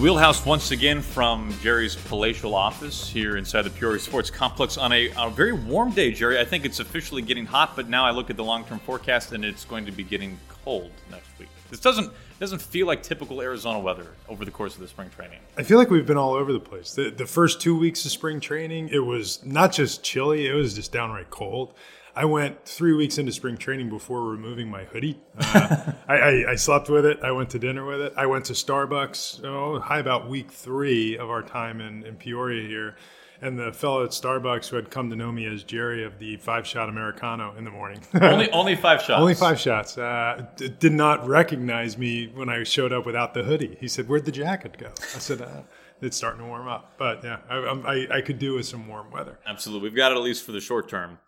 wheelhouse once again from Jerry's palatial office here inside the Peoria Sports Complex on a, a, very warm day, Jerry. I think it's officially getting hot, but now I look at the long-term forecast and it's going to be getting cold next week. This doesn't doesn't feel like typical Arizona weather over the course of the spring training. I feel like we've been all over the place. The, the first two weeks of spring training, it was not just chilly; it was just downright cold. I went three weeks into spring training before removing my hoodie. Uh, I, I, I, slept with it. I went to dinner with it. I went to Starbucks. Oh, high about week three of our time in, in Peoria here. And the fellow at Starbucks who had come to know me as Jerry of the five shot Americano in the morning. only, only five shots. Only five shots. Uh, d- did not recognize me when I showed up without the hoodie. He said, Where'd the jacket go? I said, uh, It's starting to warm up. But yeah, I, I, I could do with some warm weather. Absolutely. We've got it at least for the short term.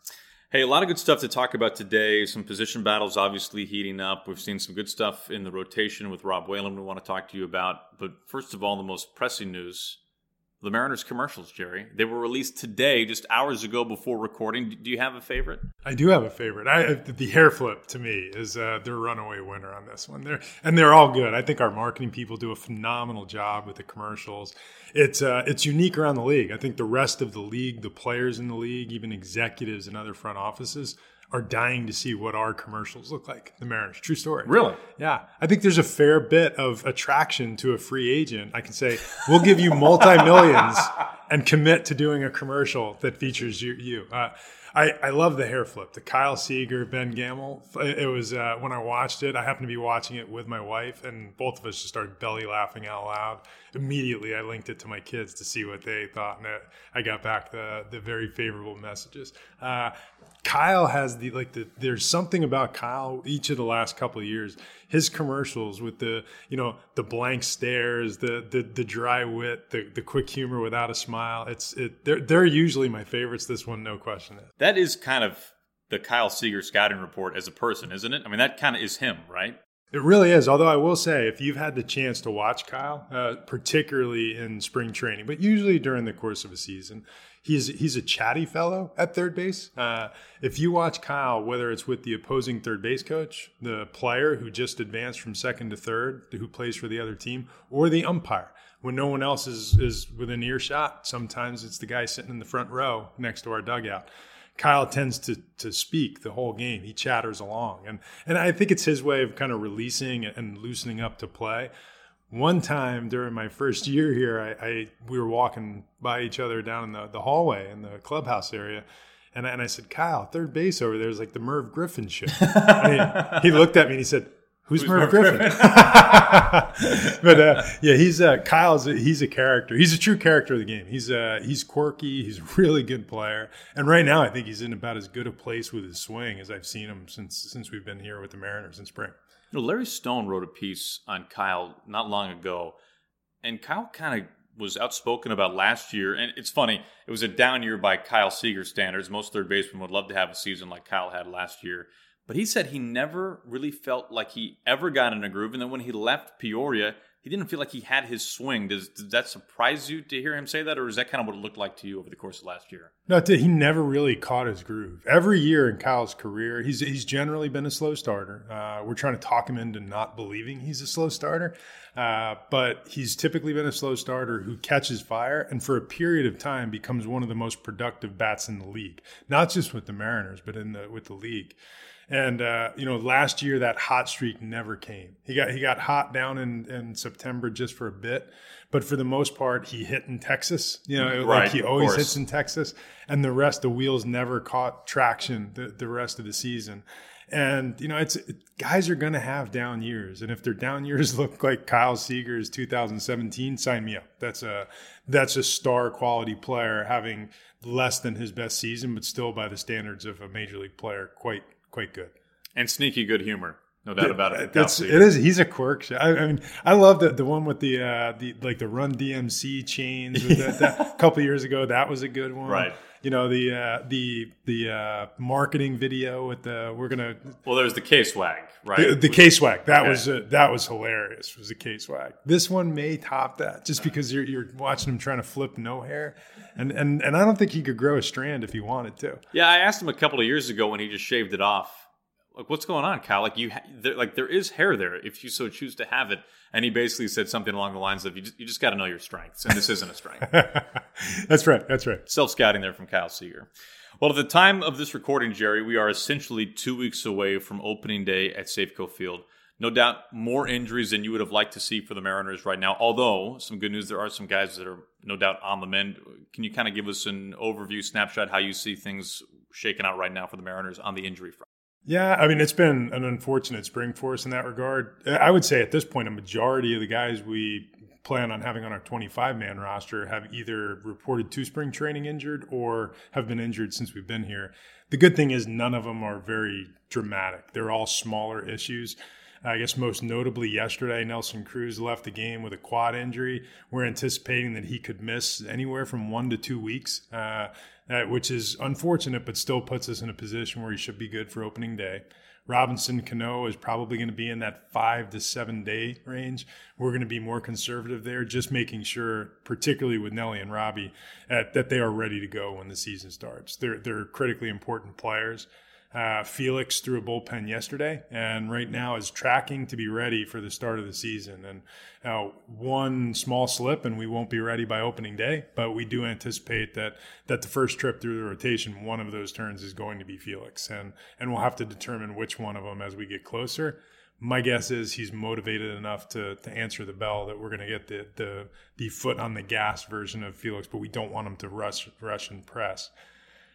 Hey, a lot of good stuff to talk about today. Some position battles obviously heating up. We've seen some good stuff in the rotation with Rob Whalen we want to talk to you about. But first of all, the most pressing news the Mariners commercials, Jerry. They were released today, just hours ago before recording. Do you have a favorite? I do have a favorite. I, the hair flip to me is uh, the runaway winner on this one. They're, and they're all good. I think our marketing people do a phenomenal job with the commercials. It's uh, it's unique around the league. I think the rest of the league, the players in the league, even executives and other front offices are dying to see what our commercials look like. The Mariners, true story. Really? Yeah, I think there's a fair bit of attraction to a free agent. I can say we'll give you multi millions and commit to doing a commercial that features you. you. Uh, I, I love the hair flip, the Kyle Seager, Ben Gamel. It was uh, when I watched it. I happened to be watching it with my wife, and both of us just started belly laughing out loud. Immediately, I linked it to my kids to see what they thought, and I got back the the very favorable messages. Uh, Kyle has the like the there's something about Kyle each of the last couple of years. His commercials with the you know the blank stares, the the the dry wit, the the quick humor without a smile. It's it they're they're usually my favorites. This one, no question. That is kind of the Kyle Seager scouting report as a person, isn't it? I mean, that kind of is him, right? It really is. Although I will say, if you've had the chance to watch Kyle, uh, particularly in spring training, but usually during the course of a season, he's he's a chatty fellow at third base. Uh, if you watch Kyle, whether it's with the opposing third base coach, the player who just advanced from second to third, who plays for the other team, or the umpire, when no one else is is within earshot, sometimes it's the guy sitting in the front row next to our dugout. Kyle tends to to speak the whole game. He chatters along, and and I think it's his way of kind of releasing and loosening up to play one time during my first year here, I, I, we were walking by each other down in the, the hallway in the clubhouse area. And, and I said, Kyle, third base over there is like the Merv Griffin show. he, he, looked at me and he said, Who's, Who's Merv, Griffin? Griffin? but uh, yeah, he's uh, Kyle's a, he's a character. He's a true character of the game. He's uh, he's quirky. He's a really good player. And right now, I think he's in about as good a place with his swing as I've seen him since since we've been here with the Mariners in spring. You know, Larry Stone wrote a piece on Kyle not long ago, and Kyle kind of was outspoken about last year. And it's funny, it was a down year by Kyle Seager standards. Most third basemen would love to have a season like Kyle had last year. But he said he never really felt like he ever got in a groove. And then when he left Peoria, he didn't feel like he had his swing. Does, does that surprise you to hear him say that, or is that kind of what it looked like to you over the course of last year? No, he never really caught his groove. Every year in Kyle's career, he's he's generally been a slow starter. Uh, we're trying to talk him into not believing he's a slow starter, uh, but he's typically been a slow starter who catches fire and for a period of time becomes one of the most productive bats in the league. Not just with the Mariners, but in the with the league. And uh, you know, last year that hot streak never came. He got he got hot down in, in September just for a bit, but for the most part, he hit in Texas. You know, right, like he always hits in Texas, and the rest, the wheels never caught traction the, the rest of the season. And you know, it's it, guys are going to have down years, and if their down years look like Kyle Seager's 2017, sign me up. That's a that's a star quality player having less than his best season, but still by the standards of a major league player, quite quite good. And sneaky good humor. No doubt about it. That's it is. He's a quirk. I, I, mean, I love the the one with the uh, the like the Run DMC chains. That, that, a couple years ago, that was a good one. Right. You know the uh, the the uh, marketing video with the we're gonna. Well, there's the case swag, right? The, the K swag that okay. was uh, that was hilarious. Was the case swag. This one may top that just because you're you're watching him trying to flip no hair, and and and I don't think he could grow a strand if he wanted to. Yeah, I asked him a couple of years ago when he just shaved it off like what's going on, Kyle? Like you, ha- there, like there is hair there if you so choose to have it. And he basically said something along the lines of, "You just, you just got to know your strengths, and this isn't a strength." that's right. That's right. Self scouting there from Kyle Seager. Well, at the time of this recording, Jerry, we are essentially two weeks away from opening day at Safeco Field. No doubt more injuries than you would have liked to see for the Mariners right now. Although, some good news, there are some guys that are no doubt on the mend. Can you kind of give us an overview, snapshot, how you see things shaking out right now for the Mariners on the injury front? Yeah, I mean, it's been an unfortunate spring for us in that regard. I would say at this point, a majority of the guys we plan on having on our 25 man roster have either reported to spring training injured or have been injured since we've been here. The good thing is, none of them are very dramatic, they're all smaller issues. I guess most notably yesterday, Nelson Cruz left the game with a quad injury. We're anticipating that he could miss anywhere from one to two weeks, uh, uh, which is unfortunate, but still puts us in a position where he should be good for opening day. Robinson Cano is probably going to be in that five to seven day range. We're going to be more conservative there, just making sure, particularly with Nelly and Robbie, uh, that they are ready to go when the season starts. They're they're critically important players. Uh, Felix threw a bullpen yesterday, and right now is tracking to be ready for the start of the season. And uh, one small slip, and we won't be ready by opening day. But we do anticipate that that the first trip through the rotation, one of those turns is going to be Felix, and and we'll have to determine which one of them as we get closer. My guess is he's motivated enough to to answer the bell that we're going to get the the the foot on the gas version of Felix, but we don't want him to rush rush and press.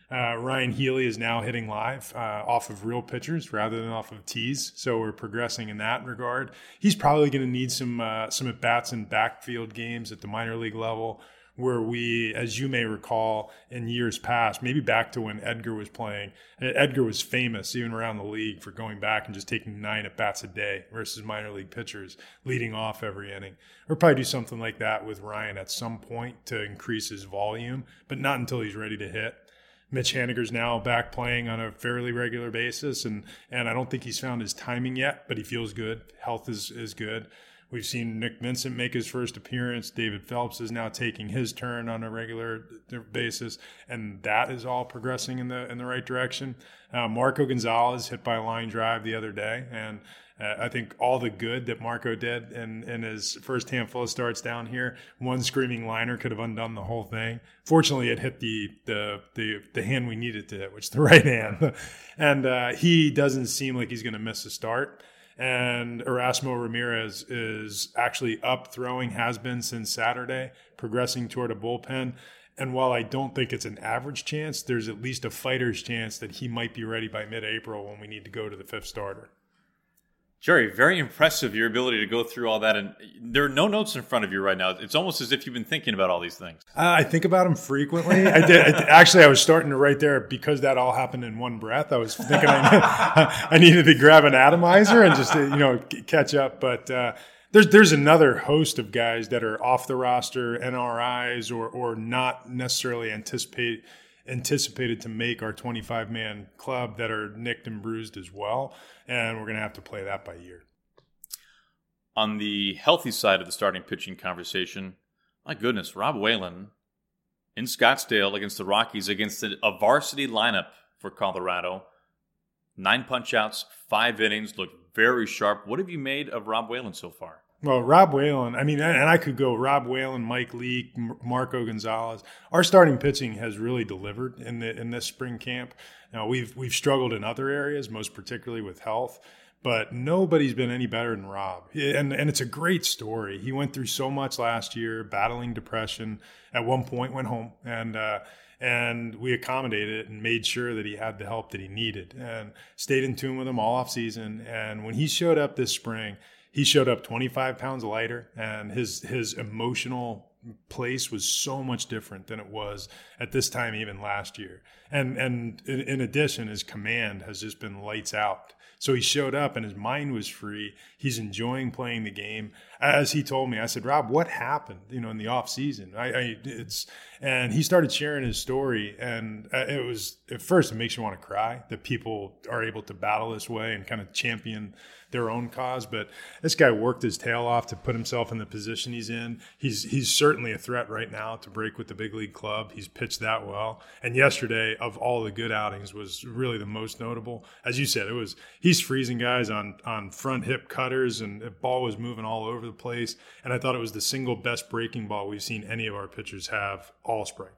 Uh, Ryan Healy is now hitting live uh, off of real pitchers rather than off of tees, so we're progressing in that regard. He's probably going to need some uh, some at bats in backfield games at the minor league level, where we, as you may recall, in years past, maybe back to when Edgar was playing, Edgar was famous even around the league for going back and just taking nine at bats a day versus minor league pitchers leading off every inning. We'll probably do something like that with Ryan at some point to increase his volume, but not until he's ready to hit. Mitch Haniger's now back playing on a fairly regular basis, and and I don't think he's found his timing yet, but he feels good. Health is is good. We've seen Nick Vincent make his first appearance. David Phelps is now taking his turn on a regular basis, and that is all progressing in the in the right direction. Uh, Marco Gonzalez hit by a line drive the other day, and uh, I think all the good that Marco did in, in his first handful of starts down here, one screaming liner could have undone the whole thing. Fortunately, it hit the the the, the hand we needed to hit, which is the right hand, and uh, he doesn't seem like he's going to miss a start. And Erasmo Ramirez is actually up throwing, has been since Saturday, progressing toward a bullpen. And while I don't think it's an average chance, there's at least a fighter's chance that he might be ready by mid April when we need to go to the fifth starter. Jerry, very impressive your ability to go through all that, and there are no notes in front of you right now. It's almost as if you've been thinking about all these things. Uh, I think about them frequently. I did I, actually. I was starting to write there because that all happened in one breath. I was thinking I, I needed to grab an atomizer and just you know catch up. But uh, there's there's another host of guys that are off the roster, NRIs, or or not necessarily anticipate anticipated to make our 25 man club that are nicked and bruised as well. And we're going to have to play that by year. On the healthy side of the starting pitching conversation, my goodness, Rob Whalen in Scottsdale against the Rockies against a varsity lineup for Colorado. Nine punch outs, five innings, looked very sharp. What have you made of Rob Whalen so far? Well, Rob Whalen, I mean, and I could go Rob Whalen, Mike Leake, Marco Gonzalez. Our starting pitching has really delivered in the in this spring camp. Now we've we've struggled in other areas, most particularly with health, but nobody's been any better than Rob. And and it's a great story. He went through so much last year, battling depression. At one point, went home and. Uh, and we accommodated it and made sure that he had the help that he needed and stayed in tune with him all off season and when he showed up this spring he showed up 25 pounds lighter and his his emotional place was so much different than it was at this time even last year. And and in addition his command has just been lights out. So he showed up and his mind was free. He's enjoying playing the game as he told me i said rob what happened you know in the off season i, I it's and he started sharing his story and uh, it was at first it makes you want to cry that people are able to battle this way and kind of champion their own cause. But this guy worked his tail off to put himself in the position he's in. He's he's certainly certainly a threat right now to break with the big league club. He's pitched that well. And yesterday, of all the good outings, was really the most notable. As you said, it was he's freezing guys on on front hip cutters, and the ball was moving all over the place. And I thought it was the single best breaking ball we've seen any of our pitchers have all spring.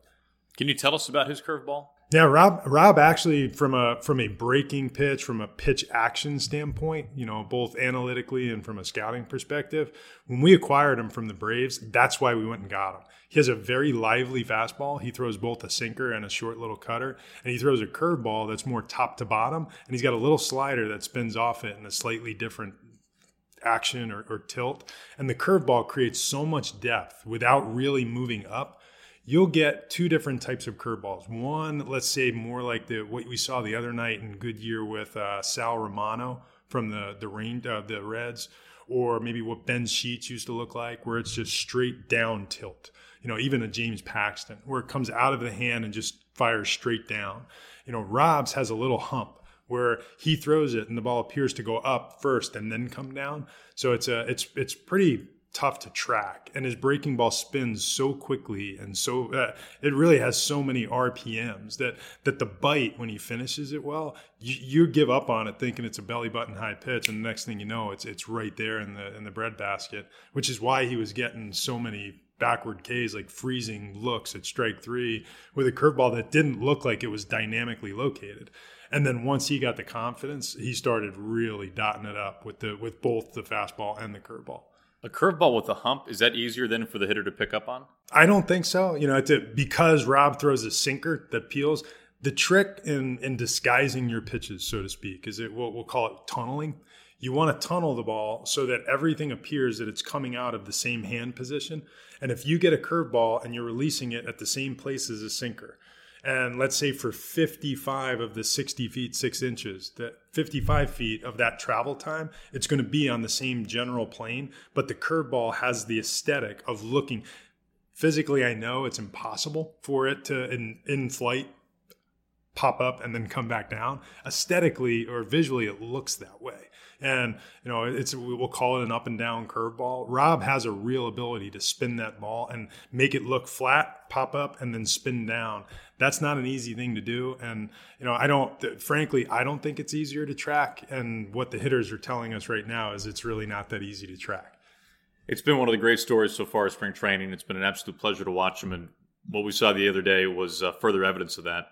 Can you tell us about his curveball? Yeah, Rob. Rob actually, from a from a breaking pitch, from a pitch action standpoint, you know, both analytically and from a scouting perspective, when we acquired him from the Braves, that's why we went and got him. He has a very lively fastball. He throws both a sinker and a short little cutter, and he throws a curveball that's more top to bottom, and he's got a little slider that spins off it in a slightly different action or, or tilt. And the curveball creates so much depth without really moving up you'll get two different types of curveballs. One, let's say more like the what we saw the other night in Goodyear with uh, Sal Romano from the the rain uh, the Reds, or maybe what Ben Sheets used to look like, where it's just straight down tilt. You know, even a James Paxton, where it comes out of the hand and just fires straight down. You know, Rob's has a little hump where he throws it and the ball appears to go up first and then come down. So it's a it's it's pretty tough to track and his breaking ball spins so quickly and so uh, it really has so many rpms that that the bite when he finishes it well you, you, give up on it thinking it's a belly button high pitch and the next thing you know it's it's right there in the in the breadbasket which is why he was getting so many backward Ks like freezing looks at strike 3 with a curveball that didn't look like it was dynamically located and then once he got the confidence he started really dotting it up with the with both the fastball and the curveball a curveball with a hump is that easier than for the hitter to pick up on? I don't think so. You know, it's a, because Rob throws a sinker that peels. The trick in in disguising your pitches, so to speak, is it we'll, we'll call it tunneling. You want to tunnel the ball so that everything appears that it's coming out of the same hand position. And if you get a curveball and you're releasing it at the same place as a sinker, and let's say for 55 of the 60 feet 6 inches that 55 feet of that travel time it's going to be on the same general plane but the curveball has the aesthetic of looking physically i know it's impossible for it to in, in flight pop up and then come back down aesthetically or visually it looks that way and you know it's we'll call it an up and down curveball. Rob has a real ability to spin that ball and make it look flat, pop up, and then spin down. That's not an easy thing to do, and you know I don't. Frankly, I don't think it's easier to track. And what the hitters are telling us right now is it's really not that easy to track. It's been one of the great stories so far spring training. It's been an absolute pleasure to watch them, and what we saw the other day was uh, further evidence of that.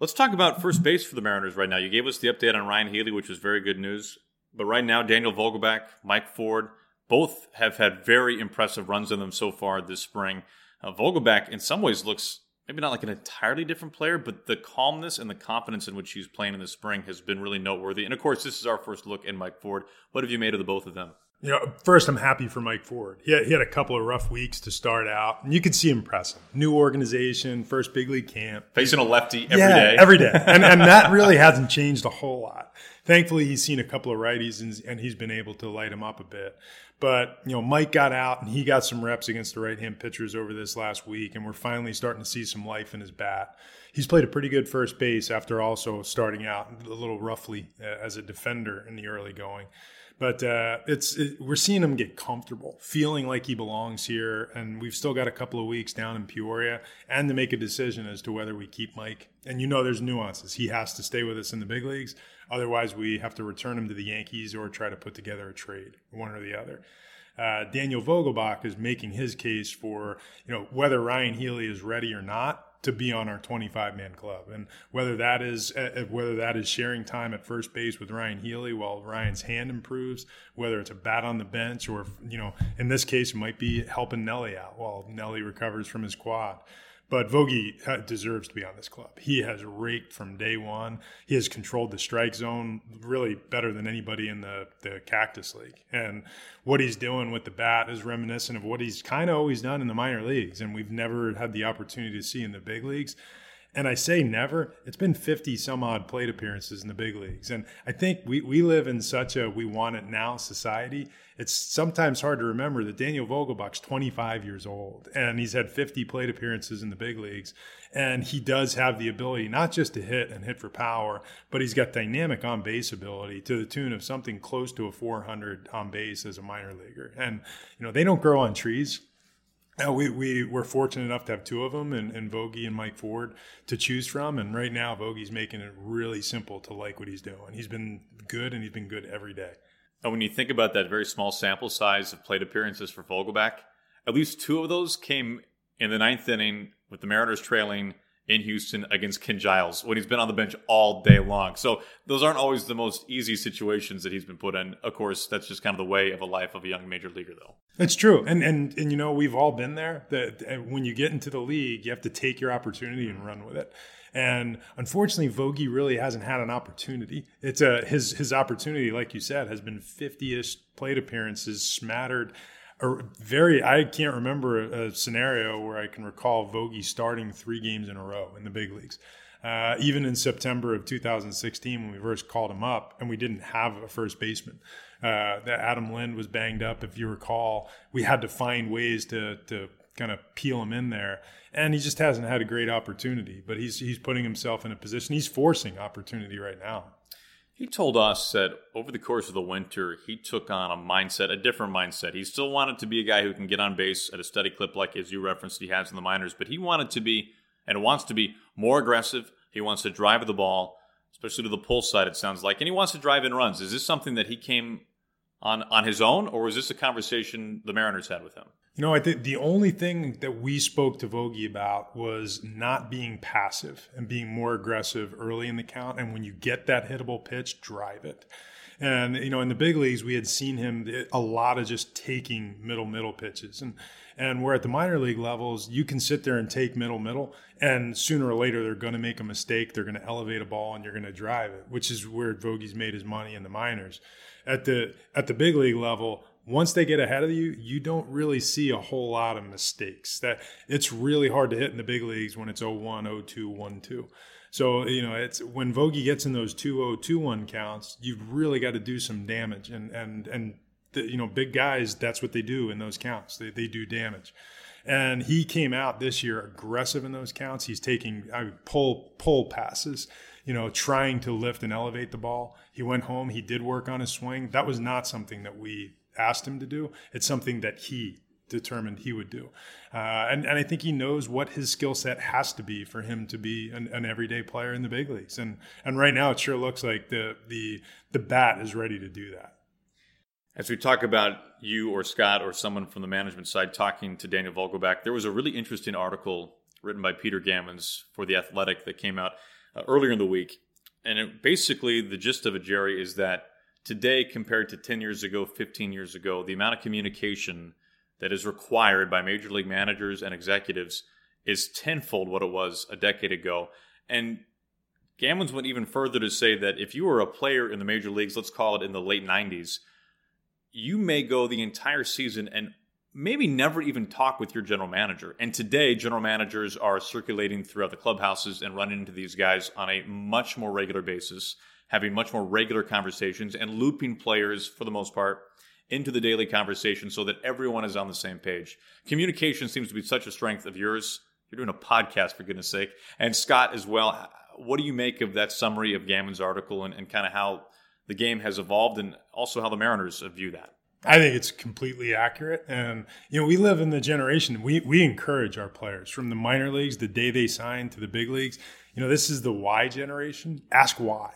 Let's talk about first base for the Mariners right now. You gave us the update on Ryan Healy, which was very good news. But right now, Daniel Vogelbach, Mike Ford, both have had very impressive runs in them so far this spring. Uh, Vogelbach, in some ways, looks maybe not like an entirely different player, but the calmness and the confidence in which he's playing in the spring has been really noteworthy. And of course, this is our first look at Mike Ford. What have you made of the both of them? You know, first, I'm happy for Mike Ford. He had, he had a couple of rough weeks to start out, and you could see him pressing. New organization, first big league camp. Facing a lefty every yeah, day. every day. And, and that really hasn't changed a whole lot thankfully he's seen a couple of righties and, and he's been able to light him up a bit. But you know, Mike got out and he got some reps against the right-hand pitchers over this last week, and we're finally starting to see some life in his bat. He's played a pretty good first base after also starting out a little roughly uh, as a defender in the early going. But uh, it's it, we're seeing him get comfortable, feeling like he belongs here, and we've still got a couple of weeks down in Peoria, and to make a decision as to whether we keep Mike. And you know, there's nuances. He has to stay with us in the big leagues, otherwise we have to return him to the Yankees or try to put together a trade, one or the other. Uh, Daniel Vogelbach is making his case for you know whether Ryan Healy is ready or not to be on our 25 man club. And whether that is uh, uh, whether that is sharing time at first base with Ryan Healy while Ryan's hand improves, whether it's a bat on the bench or you know in this case it might be helping Nelly out while Nelly recovers from his quad. But Vogie deserves to be on this club. He has raked from day one. He has controlled the strike zone really better than anybody in the, the Cactus League. And what he's doing with the bat is reminiscent of what he's kind of always done in the minor leagues. And we've never had the opportunity to see in the big leagues. And I say never, it's been 50 some odd plate appearances in the big leagues. And I think we, we live in such a we want it now society. It's sometimes hard to remember that Daniel Vogelbach's 25 years old and he's had 50 plate appearances in the big leagues. And he does have the ability not just to hit and hit for power, but he's got dynamic on base ability to the tune of something close to a 400 on base as a minor leaguer. And, you know, they don't grow on trees we, we were fortunate enough to have two of them and, and Vogie and Mike Ford to choose from. And right now, Vogie's making it really simple to like what he's doing. He's been good and he's been good every day. And when you think about that very small sample size of plate appearances for Vogelbach, at least two of those came in the ninth inning with the Mariners trailing in Houston against Ken Giles when he's been on the bench all day long. So those aren't always the most easy situations that he's been put in. Of course, that's just kind of the way of a life of a young major leaguer, though. It's true, and and and you know we've all been there. That when you get into the league, you have to take your opportunity and run with it. And unfortunately, Vogie really hasn't had an opportunity. It's a his his opportunity, like you said, has been 50ish plate appearances smattered a very I can't remember a, a, scenario where I can recall Vogie starting three games in a row in the big leagues. Uh, even in September of 2016, when we first called him up, and we didn't have a first baseman, uh, that Adam Lind was banged up. If you recall, we had to find ways to to kind of peel him in there, and he just hasn't had a great opportunity. But he's he's putting himself in a position. He's forcing opportunity right now. He told us that over the course of the winter, he took on a mindset, a different mindset. He still wanted to be a guy who can get on base at a steady clip, like as you referenced, he has in the minors, but he wanted to be and wants to be more aggressive. He wants to drive the ball, especially to the pull side, it sounds like, and he wants to drive in runs. Is this something that he came on on his own, or was this a conversation the Mariners had with him? You know, I think the only thing that we spoke to Vogie about was not being passive and being more aggressive early in the count. And when you get that hittable pitch, drive it. And you know, in the big leagues, we had seen him a lot of just taking middle middle pitches, and and we're at the minor league levels. You can sit there and take middle middle, and sooner or later they're going to make a mistake. They're going to elevate a ball, and you're going to drive it, which is where Vogie's made his money in the minors. At the at the big league level, once they get ahead of you, you don't really see a whole lot of mistakes. That it's really hard to hit in the big leagues when it's 0-1, 0-2, 1-2. So, you know, it's when Vogie gets in those 2-0, counts, you've really got to do some damage. And and and the, you know, big guys, that's what they do in those counts. They they do damage. And he came out this year aggressive in those counts. He's taking I mean, pull pull passes you know, trying to lift and elevate the ball. He went home. He did work on his swing. That was not something that we asked him to do. It's something that he determined he would do. Uh, and, and I think he knows what his skill set has to be for him to be an, an, everyday player in the big leagues. And and right now it sure looks like the the the bat is ready to do that. As we talk about you or Scott or someone from the management side talking to Daniel Vogelbach, there was a really interesting article written by Peter Gammons for The Athletic that came out uh, earlier in the week. And it, basically, the gist of it, Jerry, is that today compared to 10 years ago, 15 years ago, the amount of communication that is required by major league managers and executives is tenfold what it was a decade ago. And Gammons went even further to say that if you were a player in the major leagues, let's call it in the late 90s, you may go the entire season and maybe never even talk with your general manager. And today, general managers are circulating throughout the clubhouses and running into these guys on a much more regular basis having much more regular conversations and looping players for the most part into the daily conversation so that everyone is on the same page. Communication seems to be such a strength of yours. You're doing a podcast, for goodness sake. And Scott as well. What do you make of that summary of Gammon's article and, and kind of how the game has evolved and also how the Mariners view that? I think it's completely accurate. And, you know, we live in the generation, we, we encourage our players from the minor leagues, the day they sign to the big leagues. You know, this is the why generation. Ask why.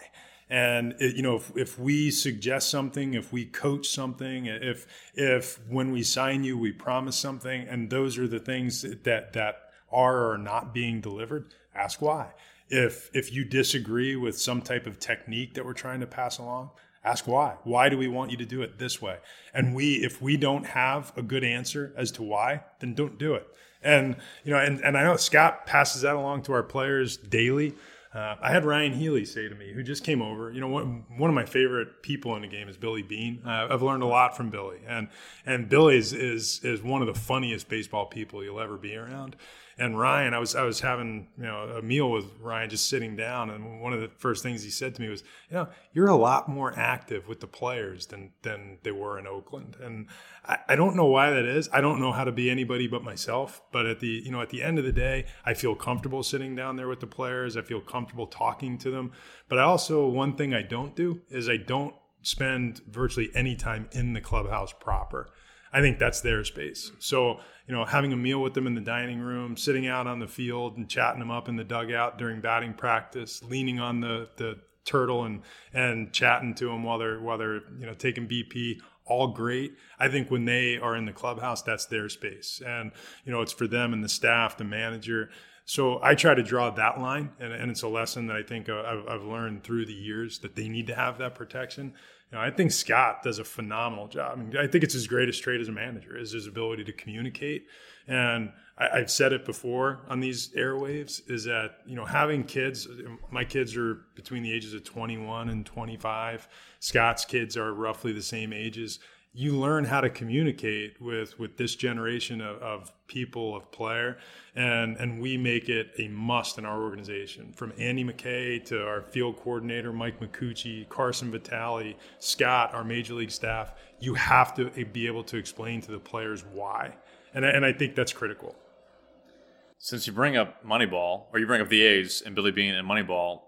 And it, you know, if, if we suggest something, if we coach something, if if when we sign you we promise something, and those are the things that that are or are not being delivered, ask why. If if you disagree with some type of technique that we're trying to pass along, ask why. Why do we want you to do it this way? And we, if we don't have a good answer as to why, then don't do it. And you know, and, and I know Scott passes that along to our players daily. Uh, I had Ryan Healy say to me, who just came over. You know, one, one of my favorite people in the game is Billy Beane. Uh, I've learned a lot from Billy, and and Billy is, is is one of the funniest baseball people you'll ever be around and Ryan, I was I was having you know a meal with Ryan, just sitting down, and one of the first things he said to me was, you know, you're a lot more active with the players than than they were in Oakland, and I, I don't know why that is. I don't know how to be anybody but myself. But at the you know at the end of the day, I feel comfortable sitting down there with the players. I feel comfortable talking to them. But I also one thing I don't do is I don't spend virtually any time in the clubhouse proper. I think that's their space. So, you know, having a meal with them in the dining room, sitting out on the field and chatting them up in the dugout during batting practice, leaning on the, the turtle and, and chatting to them while they're, while they're, you know, taking BP, all great. I think when they are in the clubhouse, that's their space. And, you know, it's for them and the staff, the manager. So I try to draw that line, and, and it's a lesson that I think uh, I've, I've, learned through the years that they need to have that protection. You know, I think Scott does a phenomenal job. I, mean, I think it's his greatest trait as a manager is his ability to communicate. And I, have said it before on these airwaves is that you know having kids. My kids are between the ages of 21 and 25. Scott's kids are roughly the same ages you learn how to communicate with with this generation of, of, people of player and and we make it a must in our organization. From andy mckay to our field coordinator mike micucci carson vitale scott our major league staff you have to be able to explain to the players why. And, and i think that's critical. Since you bring up moneyball or you bring up the a's and billy beane and moneyball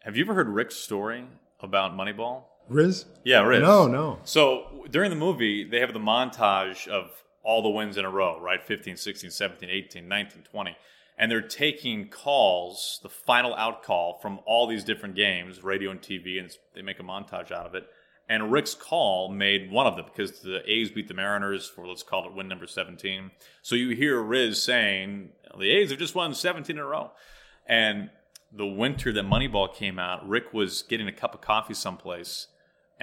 have you ever heard rick's story about moneyball Riz? Yeah, Riz. No, no. So during the movie, they have the montage of all the wins in a row, right? 15, 16, 17, 18, 19, 20. And they're taking calls, the final out call from all these different games, radio and TV, and they make a montage out of it. And Rick's call made one of them because the A's beat the Mariners for, let's call it win number 17. So you hear Riz saying, the A's have just won 17 in a row. And the winter that Moneyball came out, Rick was getting a cup of coffee someplace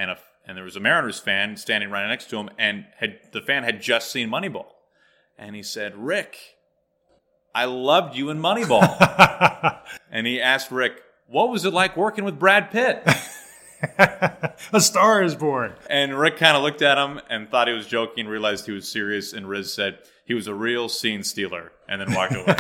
and a and there was a Mariners fan standing right next to him, and had the fan had just seen Moneyball, and he said, "Rick, I loved you in Moneyball," and he asked Rick, "What was it like working with Brad Pitt?" a star is born. And Rick kind of looked at him and thought he was joking, realized he was serious, and Riz said, he was a real scene stealer and then walked away.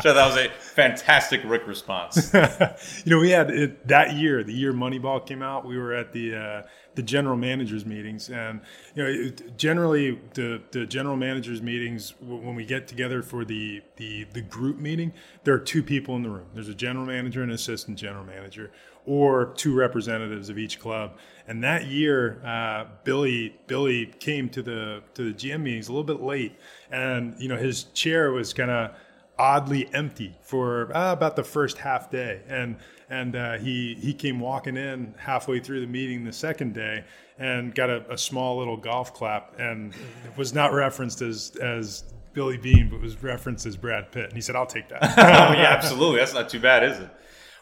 so that was a fantastic Rick response. you know, we had it, that year, the year Moneyball came out, we were at the uh, the general managers meetings, and you know, it, generally the the general managers meetings when we get together for the the the group meeting, there are two people in the room. There's a general manager and an assistant general manager or two representatives of each club. And that year, uh, Billy Billy came to the to the GM meetings a little bit late, and you know his chair was kind of oddly empty for uh, about the first half day, and and uh, he he came walking in halfway through the meeting the second day and got a, a small little golf clap, and was not referenced as as Billy Beane, but was referenced as Brad Pitt, and he said, "I'll take that." oh yeah, absolutely. That's not too bad, is it?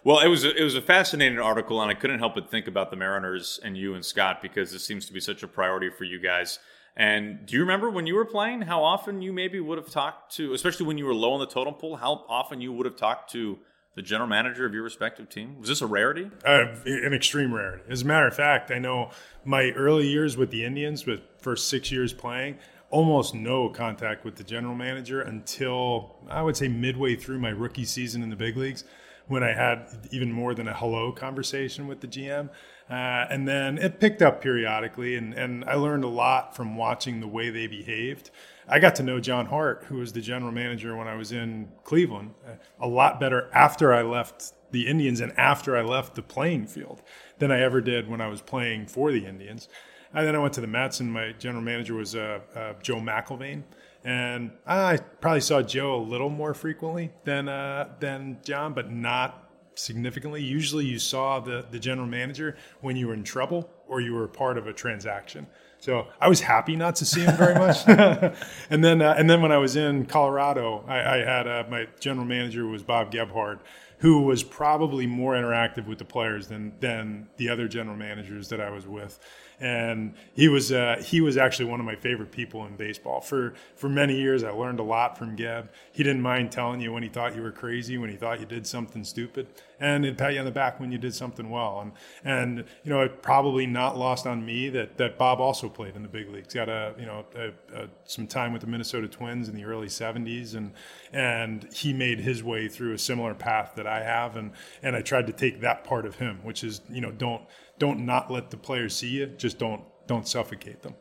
Well, it was a, it was a fascinating article, and I couldn't help but think about the Mariners and you and Scott because this seems to be such a priority for you guys. And do you remember when you were playing how often you maybe would have talked to, especially when you were low on the totem pole, how often you would have talked to the general manager of your respective team? Was this a rarity? Uh, an extreme rarity. As a matter of fact, I know my early years with the Indians, with first six years playing, almost no contact with the general manager until I would say midway through my rookie season in the big leagues when I had even more than a hello conversation with the GM. Uh, and then it picked up periodically, and, and I learned a lot from watching the way they behaved. I got to know John Hart, who was the general manager when I was in Cleveland, a lot better after I left the Indians and after I left the playing field than I ever did when I was playing for the Indians. And then I went to the Mets, and my general manager was uh, uh, Joe McIlvaine and I probably saw Joe a little more frequently than uh, than John, but not significantly. Usually, you saw the the general manager when you were in trouble or you were part of a transaction. So I was happy not to see him very much. and then uh, and then when I was in Colorado, I, I had uh, my general manager was Bob Gebhard, who was probably more interactive with the players than than the other general managers that I was with and he was uh, he was actually one of my favorite people in baseball. For for many years, I learned a lot from Geb. He didn't mind telling you when he thought you were crazy, when he thought you did something stupid, and he'd pat you on the back when you did something well. And and you know, it probably not lost on me that that Bob also played in the big leagues. Got a you know a, a, some time with the Minnesota Twins in the early '70s, and and he made his way through a similar path that I have, and and I tried to take that part of him, which is you know don't don't not let the players see you. Just don't don't suffocate them.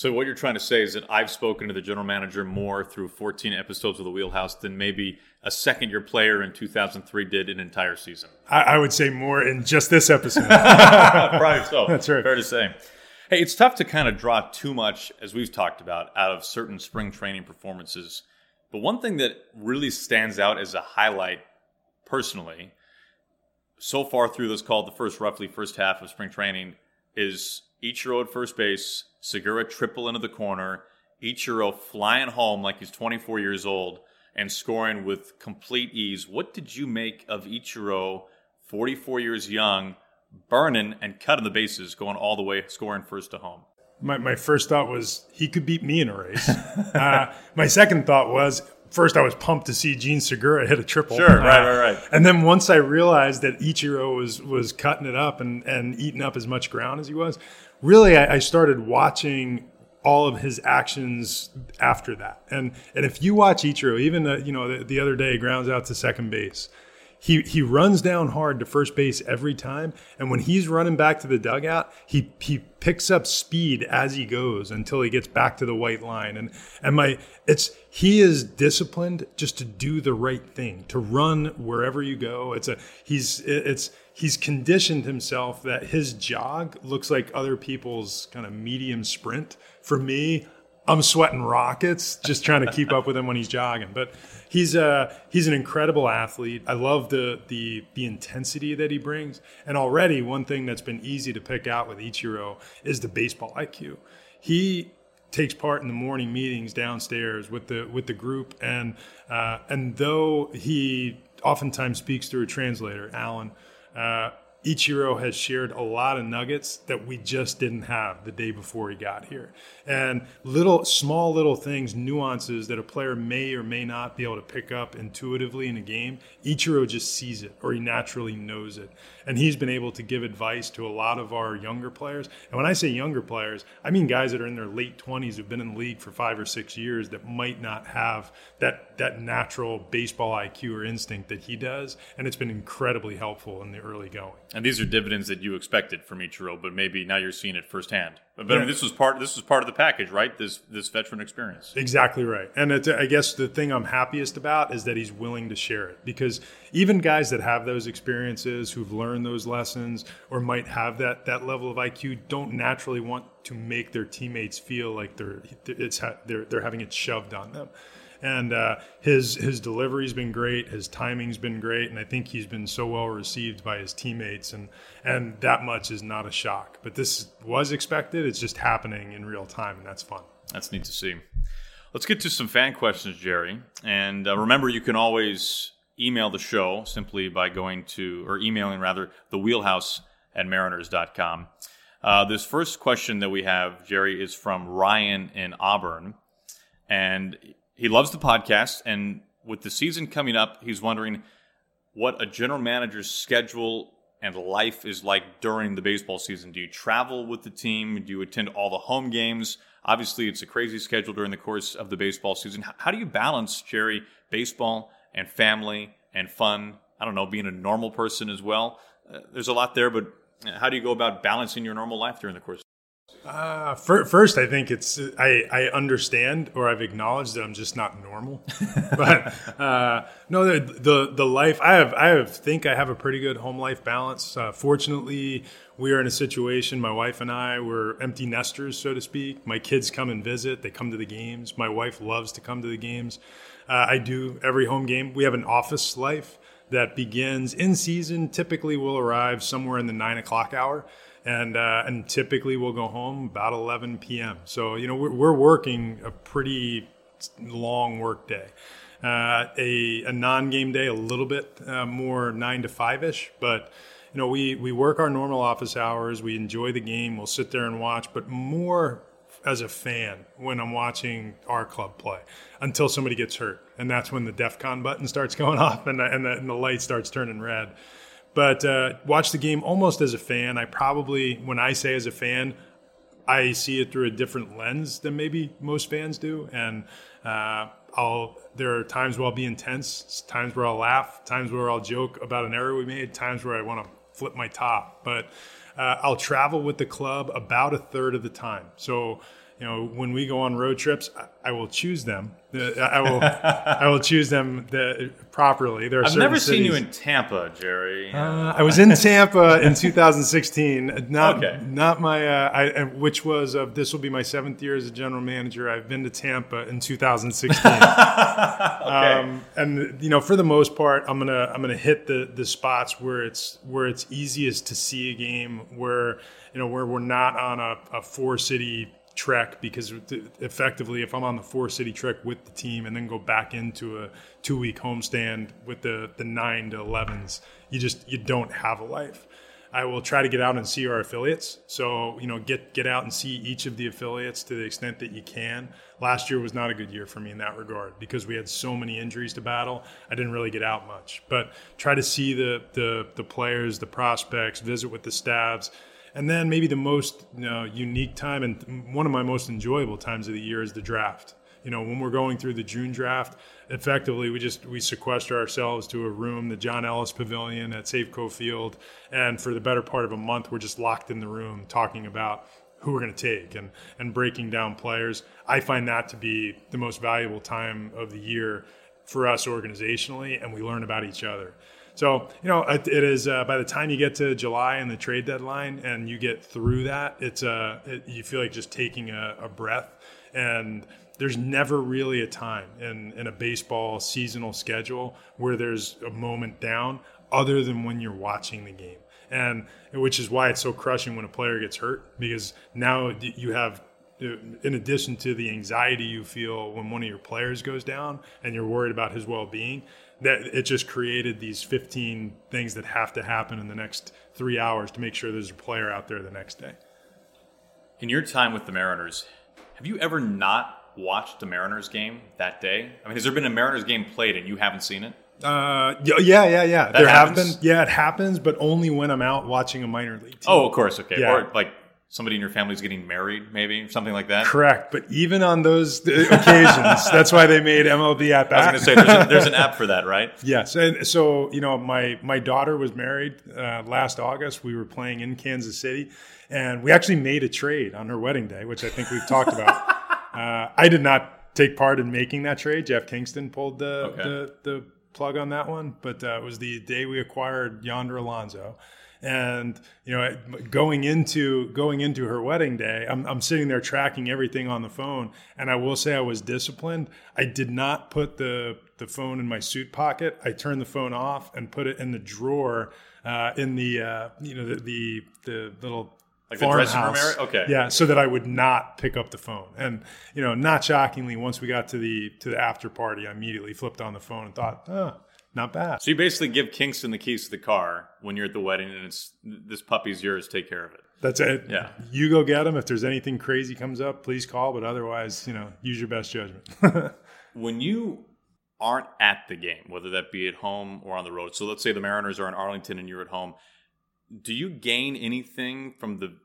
So what you're trying to say is that I've spoken to the general manager more through 14 episodes of the Wheelhouse than maybe a second year player in 2003 did an entire season. I, I would say more in just this episode. Probably so. That's right. Fair to say. Hey, it's tough to kind of draw too much, as we've talked about, out of certain spring training performances. But one thing that really stands out as a highlight, personally, so far through this called the first roughly first half of spring training, is Ichiro at first base, Segura triple into the corner, Ichiro flying home like he's 24 years old and scoring with complete ease. What did you make of Ichiro, 44 years young, burning and cutting the bases, going all the way, scoring first to home? My, my first thought was he could beat me in a race. uh, my second thought was first I was pumped to see Jean Segura hit a triple. Sure, uh, right, right, right. And then once I realized that Ichiro was was cutting it up and and eating up as much ground as he was, really I, I started watching all of his actions after that. And and if you watch Ichiro, even the, you know the, the other day grounds out to second base, he he runs down hard to first base every time. And when he's running back to the dugout, he he picks up speed as he goes until he gets back to the white line. And and my it's he is disciplined just to do the right thing, to run wherever you go. It's a he's it's he's conditioned himself that his jog looks like other people's kind of medium sprint. For me, I'm sweating rockets just trying to keep up with him when he's jogging. But he's a uh, he's an incredible athlete. I love the the the intensity that he brings. And already one thing that's been easy to pick out with Ichiro is the baseball IQ. He takes part in the morning meetings downstairs with the with the group and uh, and though he oftentimes speaks through a translator, Alan uh, Ichiro has shared a lot of nuggets that we just didn't have the day before he got here. And little, small little things, nuances that a player may or may not be able to pick up intuitively in a game, Ichiro just sees it or he naturally knows it. And he's been able to give advice to a lot of our younger players. And when I say younger players, I mean guys that are in their late 20s who've been in the league for five or six years that might not have that, that natural baseball IQ or instinct that he does. And it's been incredibly helpful in the early going. And these are dividends that you expected from Ichiro, but maybe now you're seeing it firsthand. But, but yeah. I mean, this was part. This was part of the package, right? This this veteran experience. Exactly right. And I guess the thing I'm happiest about is that he's willing to share it because even guys that have those experiences, who've learned those lessons, or might have that that level of IQ, don't naturally want to make their teammates feel like they're it's they're they're having it shoved on them and uh, his his delivery's been great, his timing's been great, and I think he's been so well received by his teammates, and and that much is not a shock. But this was expected; it's just happening in real time, and that's fun. That's neat to see. Let's get to some fan questions, Jerry. And uh, remember, you can always email the show simply by going to, or emailing rather, the wheelhouse at mariners.com. Uh, this first question that we have, Jerry, is from Ryan in Auburn. And he loves the podcast, and with the season coming up, he's wondering what a general manager's schedule and life is like during the baseball season. Do you travel with the team? Do you attend all the home games? Obviously, it's a crazy schedule during the course of the baseball season. How do you balance, Jerry, baseball and family and fun? I don't know, being a normal person as well. Uh, there's a lot there, but how do you go about balancing your normal life during the course? Uh, first, I think it's I, I understand or I've acknowledged that I'm just not normal. but uh, no, the, the, the life I have I have think I have a pretty good home life balance. Uh, fortunately, we are in a situation. My wife and I were empty nesters, so to speak. My kids come and visit. They come to the games. My wife loves to come to the games. Uh, I do every home game. We have an office life that begins in season. Typically, will arrive somewhere in the nine o'clock hour and uh, and typically we'll go home about 11 p.m. So you know we're, we're working a pretty long work day. Uh, a, a non-game day a little bit uh, more nine to five ish, but you know we we work our normal office hours. We enjoy the game. We'll sit there and watch, but more as a fan when I'm watching our club play until somebody gets hurt, and that's when the DEFCON button starts going off and the, and the, and the light starts turning red. But uh, watch the game almost as a fan. I probably, when I say as a fan, I see it through a different lens than maybe most fans do, and uh, I'll. There are times where I'll be intense, times where I'll laugh, times where I'll joke about an error we made, times where I want to flip my top. But uh, I'll travel with the club about a third of the time. So you know, when we go on road trips, I, I will choose them. Uh, I will, I will choose them the, properly. There are I've never seen you in Tampa, Jerry. uh, I was in Tampa in 2016. Not Okay. not my uh, I, uh, which was of this will be my seventh year as a general manager. I've been to Tampa in 2016. um, and you know, for the most part, I'm gonna I'm gonna hit the the spots where it's where it's easiest to see a game where you know where we're not on a, a four city trek because effectively if i'm on the four city trek with the team and then go back into a two week homestand with the the 9 to 11s you just you don't have a life. I will try to get out and see our affiliates. So you know get get out and see each of the affiliates to the extent that you can. Last year was not a good year for me in that regard because we had so many injuries to battle. I didn't really get out much. But try to see the the, the players the prospects visit with the staffs and then maybe the most you know, unique time and one of my most enjoyable times of the year is the draft. You know, when we're going through the June draft, effectively we just we sequester ourselves to a room, the John Ellis Pavilion at Safeco Field, and for the better part of a month we're just locked in the room talking about who we're going to take and and breaking down players. I find that to be the most valuable time of the year for us organizationally, and we learn about each other. So, you know, it, is uh, by the time you get to July and the trade deadline and you get through that, it's uh, it, you feel like just taking a, a breath. And there's never really a time in, in a baseball seasonal schedule where there's a moment down other than when you're watching the game. And which is why it's so crushing when a player gets hurt because now you have in addition to the anxiety you feel when one of your players goes down and you're worried about his well-being that it just created these 15 things that have to happen in the next three hours to make sure there's a player out there the next day in your time with the mariners have you ever not watched a mariners game that day i mean has there been a mariners game played and you haven't seen it uh, yeah, yeah, yeah. That there happens? have been, yeah, it happens, but only when I'm out watching a minor league team. oh of course okay Yeah. or like somebody in your family is getting married maybe something like that correct. But even on those occasions, that's why they made MLB at i was going to say there's, a, there's an app for that right Yes, and so you know, my my daughter was married uh, last August. We were playing in Kansas City, and we actually made a trade on her wedding day, which I think we've talked about. Uh, I did not take part in making that trade. Jeff Kingston pulled the Okay. the, the plug on that one, but uh, it was the day we acquired Yonder Alonso. And you know, going into going into her wedding day, I'm, I'm sitting there tracking everything on the phone, and I will say I was disciplined. I did not put the the phone in my suit pocket. I turned the phone off and put it in the drawer uh, in the uh, you know the the, the little Like room farmhouse. Okay. Yeah, so that I would not pick up the phone. And you know, not shockingly, once we got to the to the after party, I immediately flipped on the phone and thought, oh, not bad. so you basically give kingston the keys to the car when you're at the wedding and it's this puppy's yours take care of it That's it. Yeah. You go get them. If there's anything crazy comes up, please call. But otherwise, you know, use your best judgment. when you aren't at the game, whether that be at home or on the road, so let's say the Mariners are in Arlington and you're at home, do you gain anything from the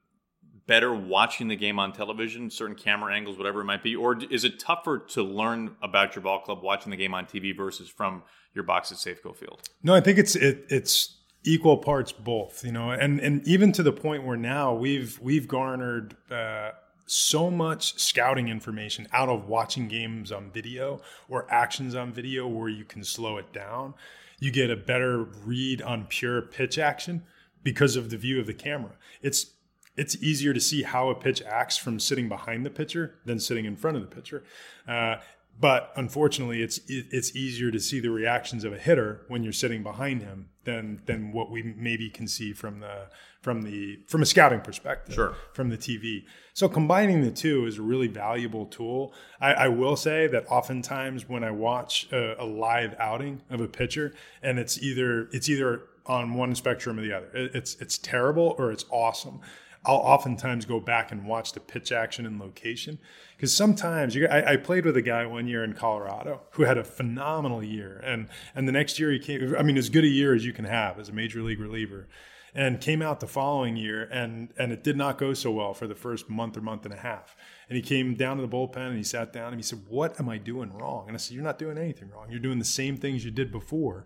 better watching the game on television, certain camera angles, whatever it might be? Or is it tougher to learn about your ball club watching the game on TV versus from your box at Safeco Field? No, I think it's it, it's equal parts both. You know, and and even to the point where now we've we've garnered. Uh, so much scouting information out of watching games on video or actions on video where you can slow it down. You get a better read on pure pitch action because of the view of the camera. It's it's easier to see how a pitch acts from sitting behind the pitcher than sitting in front of the pitcher. Uh, but unfortunately, it's it's easier to see the reactions of a hitter when you're sitting behind him than than what we maybe can see from the from the from a scouting perspective Sure. from the TV. So combining the two is a really valuable tool. I, I will say that oftentimes when I watch a, a live outing of a pitcher, and it's either it's either on one spectrum or the other, it's it's terrible or it's awesome. I'll oftentimes go back and watch the pitch action and location because sometimes you, I, I played with a guy one year in Colorado who had a phenomenal year, and and the next year he came. I mean, as good a year as you can have as a major league reliever and came out the following year and and it did not go so well for the first month or month and a half and he came down to the bullpen and he sat down and he said what am i doing wrong and i said you're not doing anything wrong you're doing the same things you did before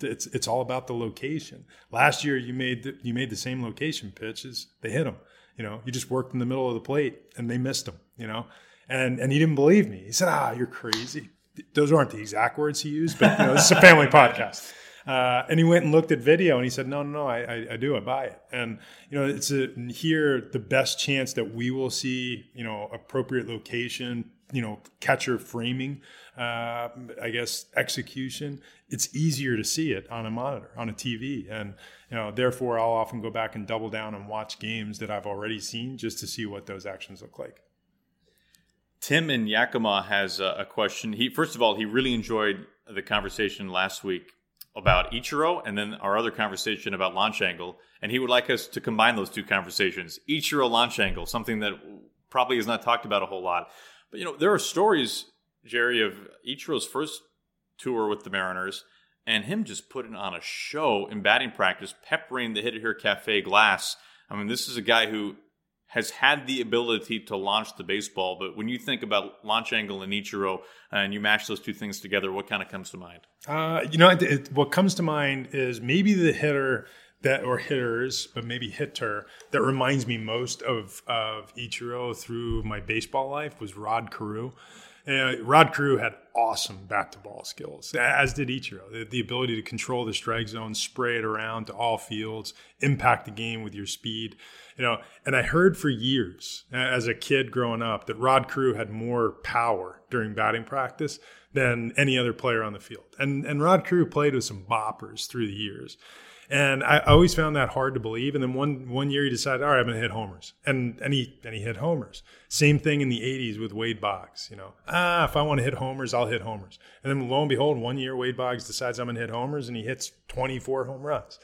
it's it's all about the location last year you made the, you made the same location pitches they hit them You know, you just worked in the middle of the plate and they missed them. you know? And, and he didn't believe me. He said, ah, you're crazy. Those aren't the exact words he used, but you know, this is a family podcast. Uh, and he went and looked at video and he said, no, no, no, I, I, I do, I buy it. And, you know, it's a, here the best chance that we will see, you know, appropriate location, you know, catcher framing, uh, I guess execution. It's easier to see it on a monitor, on a TV. And, you know, therefore I'll often go back and double down and watch games that I've already seen just to see what those actions look like. Tim in Yakima has a, a question. He first of all, he really enjoyed the conversation last week about Ichiro and then our other conversation about launch angle. And he would like us to combine those two conversations. Ichiro launch angle, something that probably is not talked about a whole lot. But, you know, there are stories, Jerry, of Ichiro's first tour with the Mariners and him just putting on a show in batting practice, peppering the Hit It Here Cafe glass. I mean, this is a guy who has had the ability to launch the baseball. But when you think about launch angle and Ichiro and you mash those two things together, what kind of comes to mind? Uh, you know, it, it, what comes to mind is maybe the hitter that or hitters, but maybe hitter that reminds me most of of Ichiro through my baseball life was Rod Carew. Rod Carew had awesome bat to ball skills, as did Ichiro. The, the, ability to control the strike zone, spray it around to all fields, impact the game with your speed. You know, and I heard for years as a kid growing up that Rod Carew had more power during batting practice than any other player on the field. And and Rod Carew played with some boppers through the years. And I always found that hard to believe. And then one one year he decided, all right, I'm going to hit homers, and and he and he hit homers. Same thing in the '80s with Wade Boggs. You know, ah, if I want to hit homers, I'll hit homers. And then lo and behold, one year Wade Boggs decides I'm going to hit homers, and he hits 24 home runs.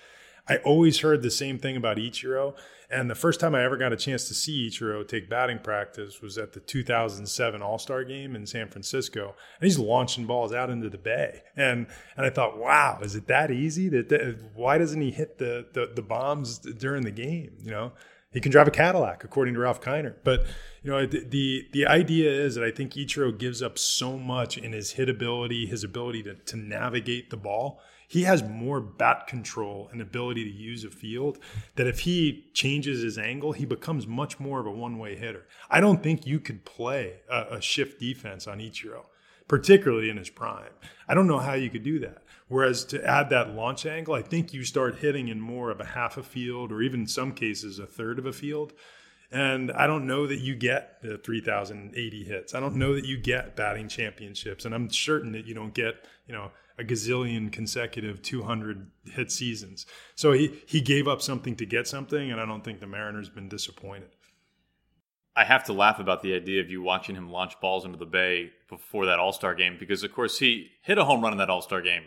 I always heard the same thing about Ichiro. And the first time I ever got a chance to see Ichiro take batting practice was at the 2007 All Star game in San Francisco. And he's launching balls out into the bay. And and I thought, wow, is it that easy? That, that why doesn't he hit the, the, the bombs during the game? You know, he can drive a Cadillac, according to Ralph Kiner. But you know, the, the the idea is that I think Ichiro gives up so much in his hit ability, his ability to to navigate the ball he has more bat control and ability to use a field that if he changes his angle, he becomes much more of a one way hitter. I don't think you could play a, a shift defense on Ichiro, particularly in his prime. I don't know how you could do that. Whereas to add that launch angle, I think you start hitting in more of a half a field or even in some cases a third of a field. And I don't know that you get the 3,080 hits. I don't know that you get batting championships. And I'm certain that you don't get, you know, a gazillion consecutive 200 hit seasons. So he, he gave up something to get something, and I don't think the Mariners been disappointed. I have to laugh about the idea of you watching him launch balls into the bay before that All Star game because, of course, he hit a home run in that All Star game.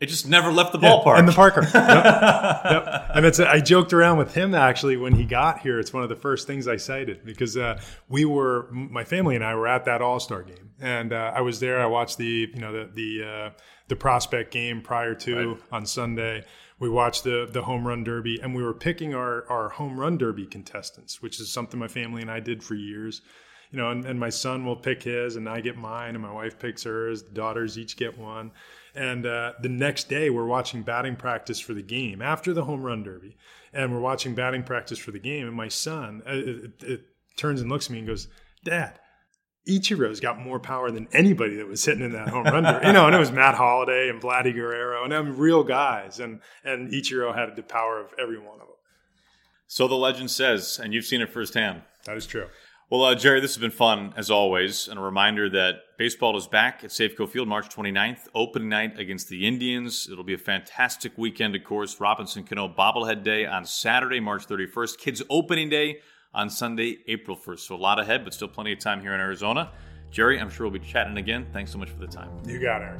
It just never left the ballpark. Yeah, in the Parker. yep. yep. And it's I joked around with him actually when he got here. It's one of the first things I cited because uh, we were my family and I were at that All Star game, and uh, I was there. I watched the you know the the uh, the prospect game prior to right. on Sunday. We watched the the home run derby, and we were picking our our home run derby contestants, which is something my family and I did for years. You know, and, and my son will pick his, and I get mine, and my wife picks hers. The daughters each get one. And uh, the next day, we're watching batting practice for the game after the home run derby, and we're watching batting practice for the game. And my son uh, it, it turns and looks at me and goes, "Dad." Ichiro's got more power than anybody that was sitting in that home run. derby. you know, and it was Matt Holliday and Vladdy Guerrero and them real guys. And and Ichiro had the power of every one of them. So the legend says, and you've seen it firsthand. That is true. Well, uh, Jerry, this has been fun as always. And a reminder that baseball is back at Safeco Field March 29th, opening night against the Indians. It'll be a fantastic weekend, of course. Robinson Cano Bobblehead Day on Saturday, March 31st. Kids Opening Day on Sunday, April 1st. So a lot ahead, but still plenty of time here in Arizona. Jerry, I'm sure we'll be chatting again. Thanks so much for the time. You got it.